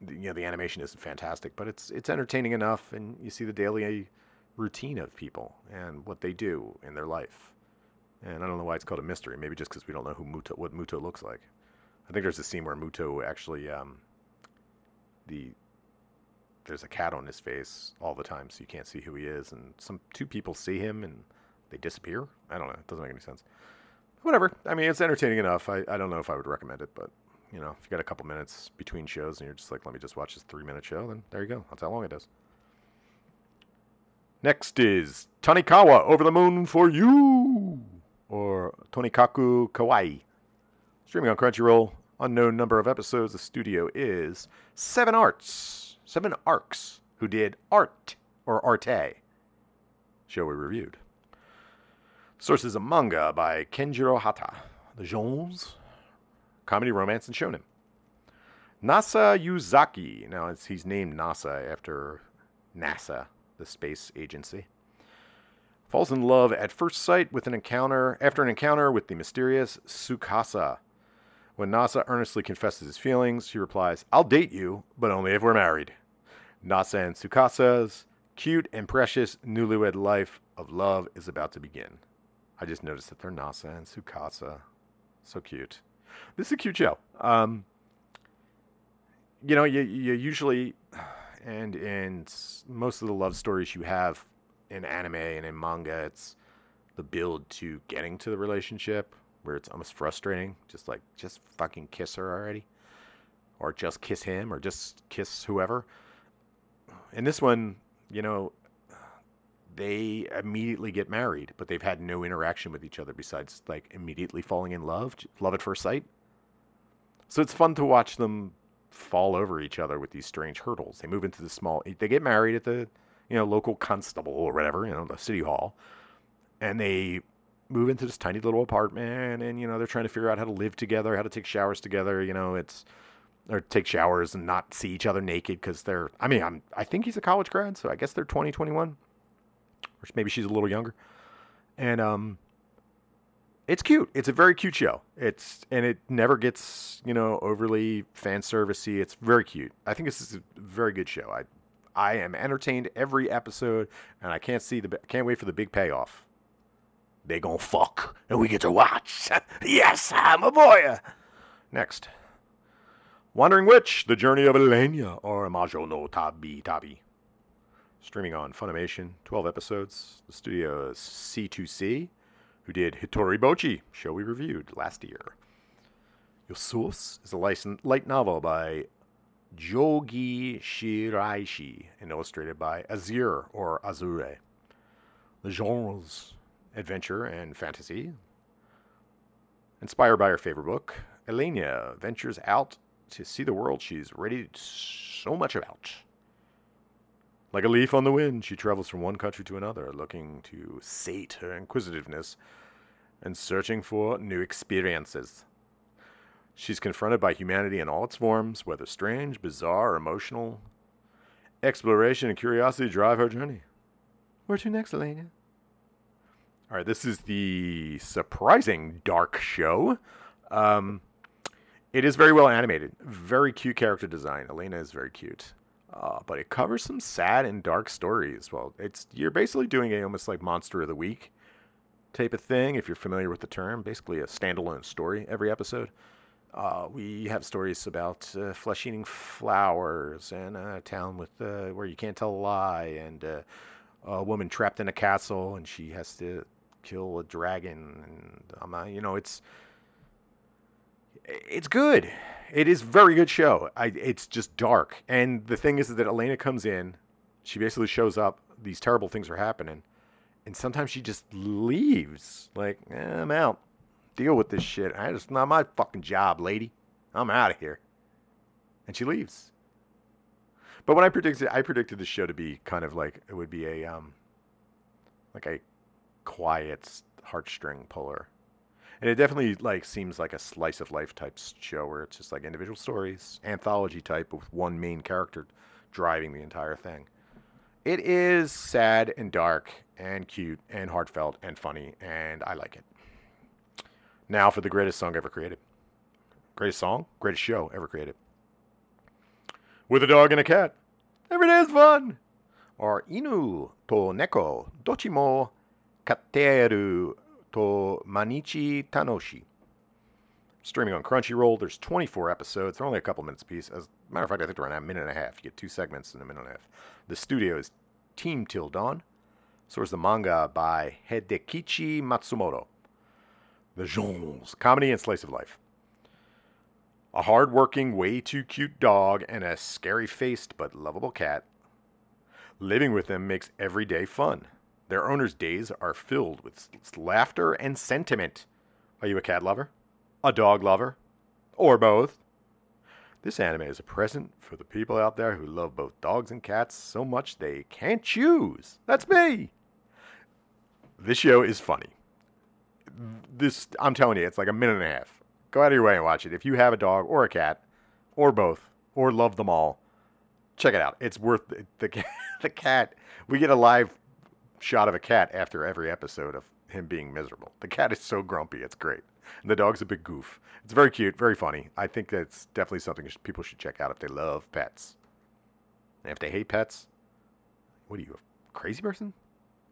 Speaker 1: you know the animation isn't fantastic, but it's it's entertaining enough, and you see the daily routine of people and what they do in their life. And I don't know why it's called a mystery. Maybe just because we don't know who Muto, what Muto looks like. I think there's a scene where Muto actually, um, the there's a cat on his face all the time, so you can't see who he is. And some two people see him and they disappear. I don't know. It doesn't make any sense. Whatever. I mean, it's entertaining enough. I, I don't know if I would recommend it, but you know, if you got a couple minutes between shows and you're just like, let me just watch this three minute show, then there you go. That's how long it is. Next is Tonikawa Over the Moon for You, or Tonikaku Kawaii. Streaming on Crunchyroll, unknown number of episodes. The studio is Seven Arts, Seven Arcs, who did Art or Arte. Show we reviewed. Source is a manga by Kenjiro Hata. The genres comedy, romance, and shonen. Nasa Yuzaki. Now, he's named NASA after NASA, the space agency. Falls in love at first sight with an encounter after an encounter with the mysterious Tsukasa. When Nasa earnestly confesses his feelings, she replies, I'll date you, but only if we're married. Nasa and Tsukasa's cute and precious newlywed life of love is about to begin. I just noticed that they're Nasa and Tsukasa. So cute. This is a cute show. Um, you know, you, you usually, and in most of the love stories you have in anime and in manga, it's the build to getting to the relationship where it's almost frustrating. Just like, just fucking kiss her already. Or just kiss him or just kiss whoever. In this one, you know, they immediately get married, but they've had no interaction with each other besides like immediately falling in love, love at first sight. So it's fun to watch them fall over each other with these strange hurdles. They move into the small, they get married at the, you know, local constable or whatever, you know, the city hall, and they move into this tiny little apartment, and you know, they're trying to figure out how to live together, how to take showers together. You know, it's or take showers and not see each other naked because they're. I mean, I'm. I think he's a college grad, so I guess they're 20, 21, or maybe she's a little younger, and um, it's cute. It's a very cute show. It's and it never gets you know overly fan servicey. It's very cute. I think this is a very good show. I I am entertained every episode, and I can't see the can't wait for the big payoff. They gon' fuck, and we get to watch. yes, I'm a boy. Next, Wandering Witch: The Journey of Elaina, or Majo no Tabi Tabi. Streaming on Funimation, 12 episodes. The studio is C2C who did Hitori Bochi, show we reviewed last year. Yosuos is a licensed light novel by Jogi Shiraishi and illustrated by Azir or Azure. The genres adventure and fantasy. Inspired by her favorite book, Elaina ventures out to see the world she's ready so much about. Like a leaf on the wind, she travels from one country to another, looking to sate her inquisitiveness and searching for new experiences. She's confronted by humanity in all its forms, whether strange, bizarre, or emotional. Exploration and curiosity drive her journey. Where to next, Elaina? All right, this is the surprising dark show. Um, it is very well animated, very cute character design. Elaina is very cute. Uh, but it covers some sad and dark stories. Well, it's you're basically doing a almost like monster of the week type of thing, if you're familiar with the term. Basically, a standalone story every episode. Uh, we have stories about uh, flesh-eating flowers and a town with uh, where you can't tell a lie, and uh, a woman trapped in a castle and she has to kill a dragon. And um, you know, it's it's good. It is very good show. I, it's just dark. And the thing is that Elaina comes in, she basically shows up. These terrible things are happening, and sometimes she just leaves. Like eh, I'm out. Deal with this shit. I just not my fucking job, lady. I'm out of here. And she leaves. But when I predicted, I predicted the show to be kind of like it would be a um, like a quiet heartstring puller and it definitely like seems like a slice of life type show where it's just like individual stories, anthology type with one main character driving the entire thing. It is sad and dark and cute and heartfelt and funny, and I like it. Now for the greatest song ever created. Greatest song, greatest show ever created. With a dog and a cat. Every day is fun. Or Inu to Neko, Dochimo Kateru to Manichi Tanoshi. Streaming on Crunchyroll. There's 24 episodes. They're only a couple minutes apiece. As a matter of fact, I think they're around a minute and a half. You get two segments in a minute and a half. The studio is Team Till Dawn. So is the manga by Hidekichi Matsumoto. The genres, comedy and slice of life. A hard-working, way too cute dog and a scary-faced but lovable cat. Living with them makes every day fun. Their owners' days are filled with laughter and sentiment. Are you a cat lover? A dog lover? Or both? This anime is a present for the people out there who love both dogs and cats so much they can't choose. That's me. This show is funny. This I'm telling you, it's like a minute and a half. Go out of your way and watch it. If you have a dog or a cat, or both, or love them all, check it out. It's worth the the, the cat. We get a live shot of a cat after every episode of him being miserable. The cat is so grumpy, it's great. And the dog's a big goof. It's very cute, very funny. I think that's definitely something people should check out if they love pets. And if they hate pets, what are you, a crazy person?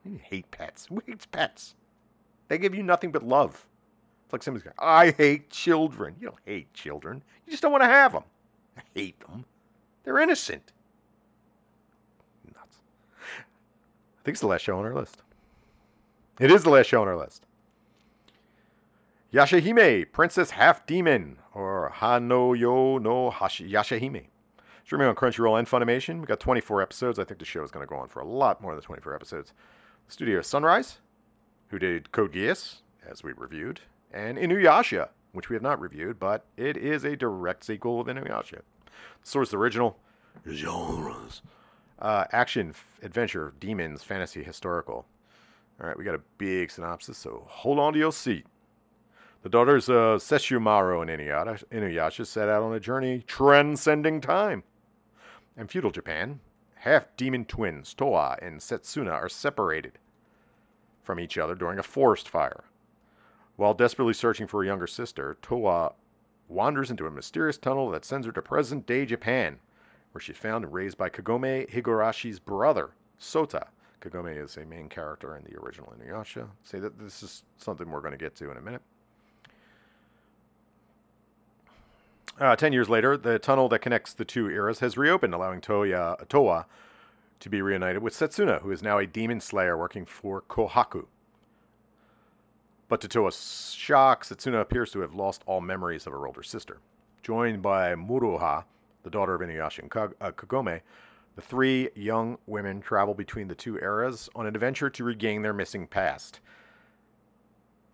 Speaker 1: You hate pets. Who hates pets? They give you nothing but love. It's like somebody's going, I hate children. You don't hate children. You just don't want to have them. I hate them. They're innocent. I think it's the last show on our list. It is the last show on our list. Yashahime, Princess Half Demon, or Hanoyo no Hashi- Yashahime. Streaming on Crunchyroll and Funimation. We've got 24 episodes. I think the show is going to go on for a lot more than 24 episodes. The studio Sunrise, who did Code Geass, as we reviewed, and Inuyasha, which we have not reviewed, but it is a direct sequel of Inuyasha. The source original genres uh, action, f- adventure, demons, fantasy, historical. All right, we got a big synopsis, so hold on to your seat. The daughters of Sesshomaru and Inuyasha set out on a journey transcending time. In feudal Japan, half demon twins, Towa and Setsuna, are separated from each other during a forest fire. While desperately searching for a younger sister, Towa wanders into a mysterious tunnel that sends her to present day Japan, where she's found and raised by Kagome Higurashi's brother, Sota. Kagome is a main character in the original Inuyasha. Say that this is something we're going to get to in a minute. Uh, ten years later, the tunnel that connects the two eras has reopened, allowing Toya, Towa to be reunited with Setsuna, who is now a demon slayer working for Kohaku. But to Towa's shock, Setsuna appears to have lost all memories of her older sister. Joined by Moroha, the daughter of Inuyasha and uh, Kagome, the three young women travel between the two eras on an adventure to regain their missing past.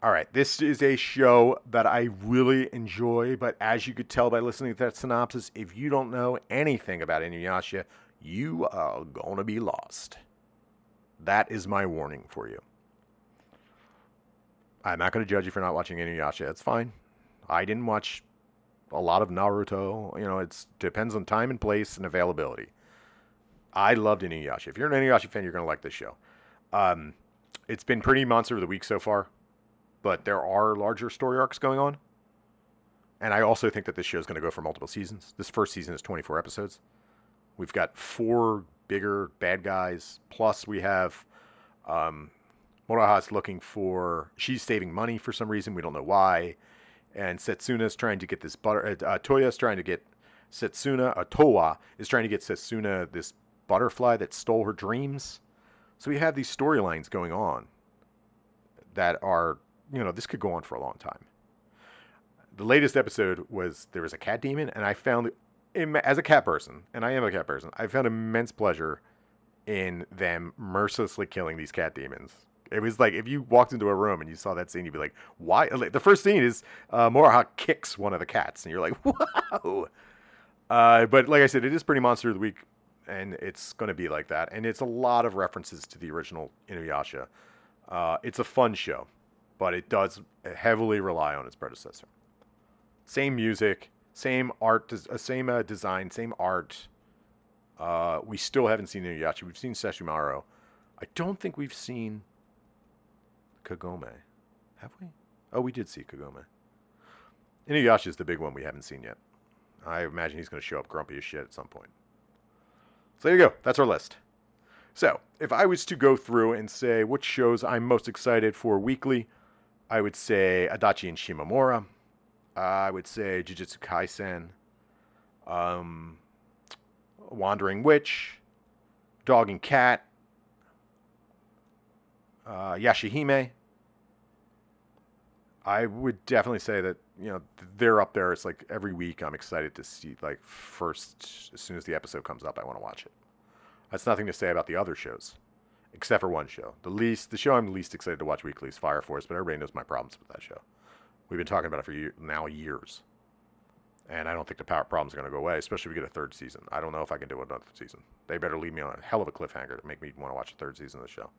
Speaker 1: All right, this is a show that I really enjoy, but as you could tell by listening to that synopsis, if you don't know anything about Inuyasha, you are gonna be lost. That is my warning for you. I'm not gonna judge you for not watching Inuyasha. It's fine. I didn't watch a lot of Naruto. You know, it depends on time and place and availability. I loved Inuyasha. If you're an Inuyasha fan, you're gonna like this show. Um, it's been pretty monster of the week so far but there are larger story arcs going on. And I also think that this show is going to go for multiple seasons. This first season is 24 episodes. We've got four bigger bad guys, plus we have um, Moroha's looking for. She's saving money for some reason. We don't know why. And Setsuna's trying to get this butter. Uh, uh, Toya's trying to get Setsuna. Uh, Towa is trying to get Setsuna this butterfly that stole her dreams. So we have these storylines going on that are you know, this could go on for a long time. The latest episode was there was a cat demon, and I found, as a cat person, and I am a cat person, I found immense pleasure in them mercilessly killing these cat demons. It was like if you walked into a room and you saw that scene, you'd be like, "Why?" The first scene is uh, Moroha kicks one of the cats, and you're like, "Wow!" Uh, but like I said, it is pretty monster of the week, and it's going to be like that. And it's a lot of references to the original Inuyasha. Uh, it's a fun show but it does heavily rely on its predecessor. Same music, same art, uh, same uh, design, same art. Uh, we still haven't seen Inuyasha. We've seen Sesshomaru. I don't think we've seen Kagome. Have we? Oh, we did see Kagome. Inuyasha is the big one we haven't seen yet. I imagine he's going to show up grumpy as shit at some point. So there you go. That's our list. So, if I was to go through and say which shows I'm most excited for weekly, I would say Adachi and Shimamura. I would say Jujutsu Kaisen. Um, Wandering Witch. Dog and Cat. Uh, Yashahime. I would definitely say that you know they're up there. It's like every week I'm excited to see like first as soon as the episode comes up, I want to watch it. That's nothing to say about the other shows except for one show. The least, the show I'm least excited to watch weekly is Fire Force, but everybody knows my problems with that show. We've been talking about it for year, now years, and I don't think the power problems are going to go away, especially if we get a third season. I don't know if I can do another season. They better leave me on a hell of a cliffhanger to make me want to watch a third season of the show.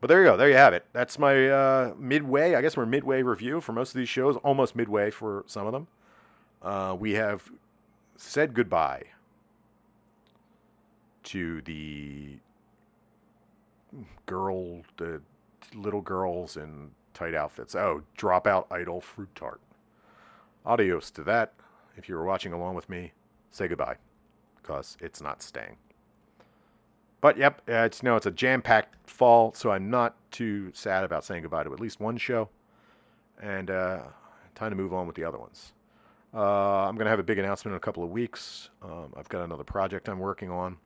Speaker 1: But there you go. There you have it. That's my uh, midway. I guess we're midway review for most of these shows, almost midway for some of them. Uh, we have said goodbye to the girl, the little girls in tight outfits. Oh, dropout idol fruit tart. Adios to that. If you were watching along with me, say goodbye, because it's not staying. But yep, uh, it's no, it's a jam-packed fall, so I'm not too sad about saying goodbye to at least one show, and uh, time to move on with the other ones. Uh, I'm to have a big announcement in a couple of weeks. Um, I've got another project I'm working on.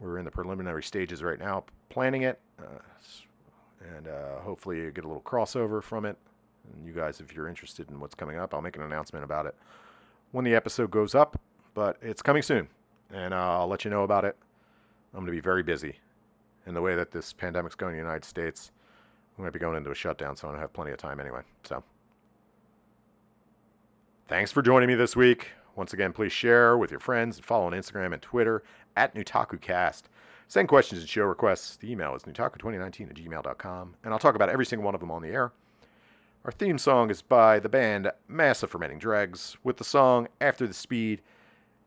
Speaker 1: We're in the preliminary stages right now, planning it. Uh, and uh, hopefully you get a little crossover from it. And you guys, if you're interested in what's coming up, I'll make an announcement about it when the episode goes up. But it's coming soon, and I'll let you know about it. I'm going to be very busy. In the way that this pandemic's going in the United States, I'm going to be going into a shutdown, so I don't have plenty of time anyway. So, thanks for joining me this week. Once again, please share with your friends and follow on Instagram and Twitter at NewtakuCast. Send questions and show requests. The email is newtaku2019 at gmail.com, and I'll talk about every single one of them on the air. Our theme song is by the band Mass of Fermenting Dregs with the song After the Speed,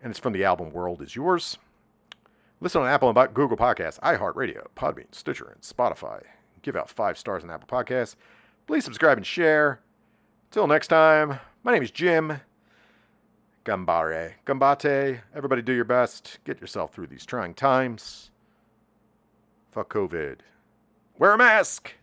Speaker 1: and it's from the album World Is Yours. Listen on Apple and Google Podcasts, iHeartRadio, Podbean, Stitcher, and Spotify. Give out five stars on Apple Podcasts. Please subscribe and share. Till next time, my name is Jim. Gambare. Gambate. Everybody do your best. Get yourself through these trying times. Fuck COVID. Wear a mask.